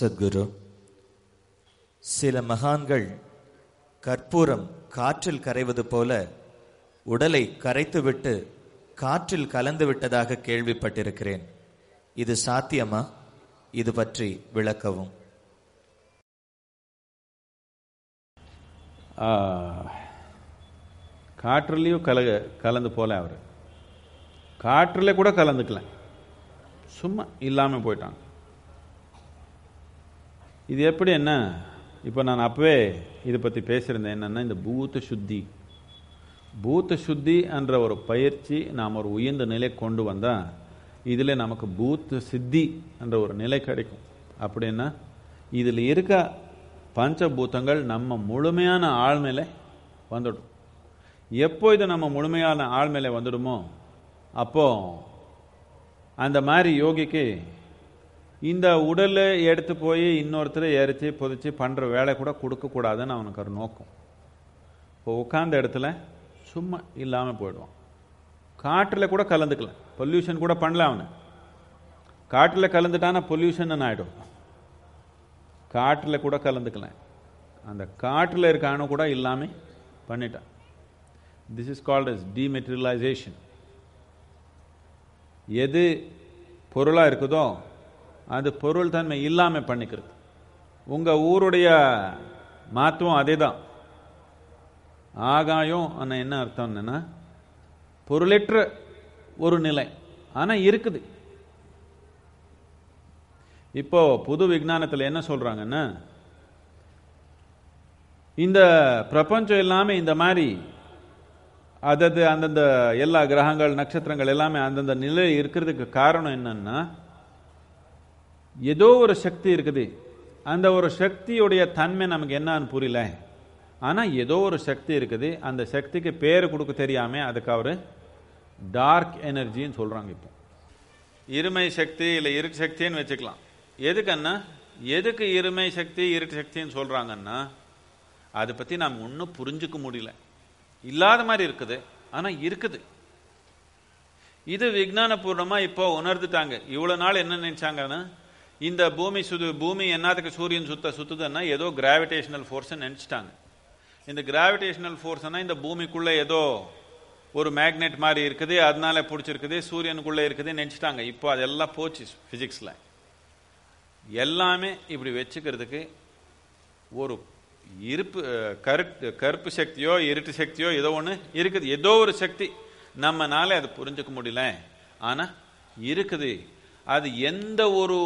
சத்குரு சில மகான்கள் கற்பூரம் காற்றில் கரைவது போல உடலை கரைத்துவிட்டு காற்றில் கலந்து விட்டதாக கேள்விப்பட்டிருக்கிறேன். இது சாத்தியமா? இது பற்றி விளக்கவும். ஆ, காற்றுலேயும் கல கலந்து போல அவர். காற்றில் கூட கலந்துக்கலாம் சும்மா இல்லாமல் போயிட்டாங்க. இது எப்படி என்ன? இப்போ நான் அப்பவே இதை பற்றி பேசியிருந்தேன். என்னன்னா இந்த பூத்த சுத்தி. பூத்த சுத்தி என்ற ஒரு பயிற்சி நாம் ஒரு உயர்ந்த நிலை கொண்டு வந்தால் இதில் நமக்கு பூத்த சித்தி என்ற ஒரு நிலை கிடைக்கும். அப்படின்னா இதில் இருக்க பஞ்சபூதங்கள் நம்ம முழுமையான ஆழ்நிலை வந்துடும். எப்போ இது நம்ம முழுமையான ஆழ்நிலை வந்துடுமோ அப்போ அந்த மாதிரி யோகிக்கு இந்த உடலை எடுத்து போய் இன்னொருத்தரை எரித்து புதைச்சி பண்ணுற வேலை கூட கொடுக்கக்கூடாதுன்னு அவனுக்கு ஒரு நோக்கம். இப்போ உட்காந்த இடத்துல சும்மா இல்லாமல் போயிடுவான். காற்றில் கூட கலந்துக்கல. பொல்யூஷன் கூட பண்ணல அவனு. காற்றில் கலந்துட்டானா பொல்யூஷன் ஆகிடும் காற்றில் கூட கலந்துக்கல. அந்த காற்றில் இருக்க அணு கூட இல்லாமல் பண்ணிட்டான். This is called is dematerialisation எது பொருளாக இருக்குதோ அது பொருள் தன்மை இல்லாமல் பண்ணிக்கிறது. உங்கள் ஊருடைய மாத்துவம் அதே தான் ஆகாயம் ஆனால் என்ன அர்த்தம் என்னன்னா பொருளற்ற ஒரு நிலை. ஆனால் இருக்குது. இப்போ புது விஜானத்தில் என்ன சொல்றாங்கன்னா இந்த பிரபஞ்சம் எல்லாமே இந்த மாதிரி அதது அந்தந்த எல்லா கிரகங்கள் நட்சத்திரங்கள் எல்லாமே அந்தந்த நிலை இருக்கிறதுக்கு காரணம் என்னன்னா ஏதோ ஒரு சக்தி இருக்குது. அந்த ஒரு சக்தியுடைய தன்மை நமக்கு என்னன்னு புரியல. ஆனால் ஏதோ ஒரு சக்தி இருக்குது. அந்த சக்திக்கு பேர் கொடுக்க தெரியாமல் அதுக்கு அவர் டார்க் எனர்ஜின்னு சொல்கிறாங்க இப்போ. இருமை சக்தி இல்லை இருட்டு சக்தின்னு வச்சுக்கலாம். எதுக்குன்னா எதுக்கு இருமை சக்தி இருட்டு சக்தின்னு சொல்கிறாங்கன்னா அதை பற்றி நாம் ஒன்றும் புரிஞ்சுக்க முடியல. இல்லாத மாதிரி இருக்குது. ஆனால் இருக்குது. இது விஞ்ஞானபூர்வமா இப்போ உணர்ந்துட்டாங்க. இவ்வளோ நாள் என்ன நினச்சாங்கன்னா இந்த பூமி சுது பூமி என்னத்துக்கு சூரியன் சுத்த சுத்துதுன்னா ஏதோ கிராவிடேஷனல் ஃபோர்ஸ் நினைச்சிட்டாங்க. இந்த கிராவிடேஷனல் ஃபோர்ஸ்னா இந்த பூமிக்குள்ள ஏதோ ஒரு மேக்னெட் மாதிரி இருக்குது அதனால பிடிச்சிருக்குது சூரியனுக்குள்ள இருக்குது நினைச்சிட்டாங்க. இப்போ அதெல்லாம் போச்சு ஃபிசிக்ஸில் எல்லாமே இப்படி வச்சுக்கிறதுக்கு ஒரு இருப்பு கரு கருப்பு சக்தியோ இருட்டு சக்தியோ ஏதோ ஒன்று இருக்குது. ஏதோ ஒரு சக்தி நம்மனால அது புரிஞ்சுக்க முடியல. ஆனால் இருக்குது. அது எந்த ஒரு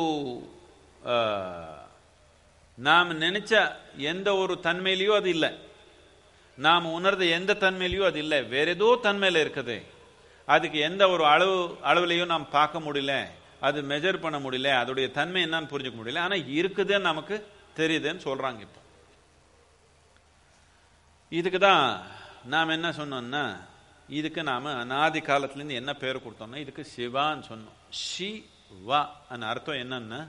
நாம் நினைச்ச எந்த ஒரு தன்மையிலையும் அது இல்லை. நாம் உணர்ந்த எந்த தன்மையிலையும் அது இல்லை. வேற ஏதோ தன்மையில இருக்குது. அதுக்கு எந்த ஒரு அளவு அளவுலையும் நாம் பார்க்க முடியல. அது மெஜர் பண்ண முடியல. அதோடைய தன்மை என்னன்னு புரிஞ்சுக்க முடியல. ஆனால் இருக்குதுன்னு நமக்கு தெரியுதுன்னு சொல்றாங்க இப்போ. இதுக்கு தான் நாம் என்ன சொன்னோம்னா இதுக்கு நாம அனாதி காலத்துலேருந்து என்ன பேர் கொடுத்தோம்னா இதுக்கு சிவான்னு சொன்னோம். ஷி வா அர்த்தம் என்னன்னா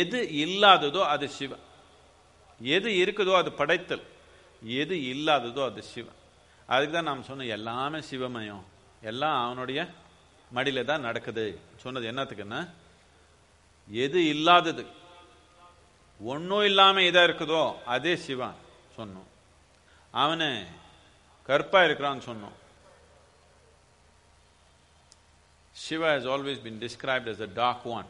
எது இல்லாததோ அது சிவன் எது இருக்குதோ அது படைத்தல். எது இல்லாததோ அது சிவம் அதுக்கு தான் நாம் சொன்னோம் எல்லாமே சிவமயம். எல்லாம் அவனுடைய மடியில தான் நடக்குது. சொன்னது என்னத்துக்குன்னா எது இல்லாதது ஒன்றும் இல்லாமல் இதாக இருக்குதோ அதே சிவன் சொன்னோம். அவனு கருப்பாக இருக்கிறான்னு சொன்னோம். Shiva has always been described as a dark one.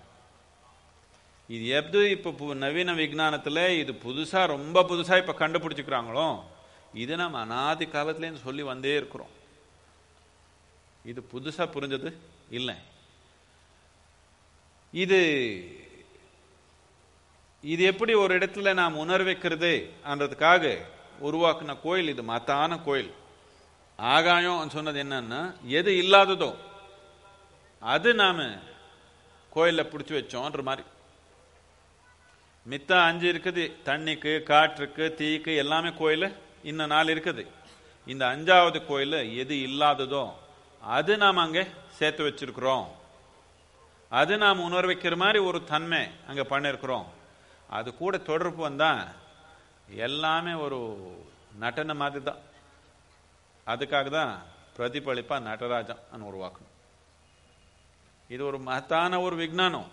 இது எது இப்போ பு- நவீன விஜானத்தில் இது புதுசாக ரொம்ப புதுசாக இப்போ கண்டுபிடிச்சிக்கிறாங்களோ இது நம்ம அனாதி காலத்துலேருந்து சொல்லி வந்தே இருக்கிறோம். இது புதுசாக புரிஞ்சது? இல்லை. இது இது எப்படி ஒரு இடத்துல நாம் உணர் வைக்கிறது என்றதுக்காக உருவாக்குன கோயில் இது மத்தான கோயில். ஆகாயம் சொன்னது என்னன்னா எது இல்லாததோ அது நாம கோயிலில் பிடிச்சி வச்சோன்ற மாதிரி. மித்த அஞ்சு இருக்குது தண்ணிக்கு காற்றுக்கு தீக்கு எல்லாமே கோயில் இன்னும் நாள் இருக்குது. இந்த அஞ்சாவது கோயில் எது இல்லாததோ அது நாம் அங்கே சேர்த்து வச்சிருக்கிறோம். அது நாம் உணர் வைக்கிற மாதிரி ஒரு தன்மை அங்கே பண்ணியிருக்கிறோம் அது கூட தொடர்பு வந்தால் எல்லாமே ஒரு நடன மாதிரி தான். அதுக்காக தான் பிரதிபலிப்பா நடராஜன் உருவாக்கணும். இது ஒரு மகத்தான ஒரு விஜானம்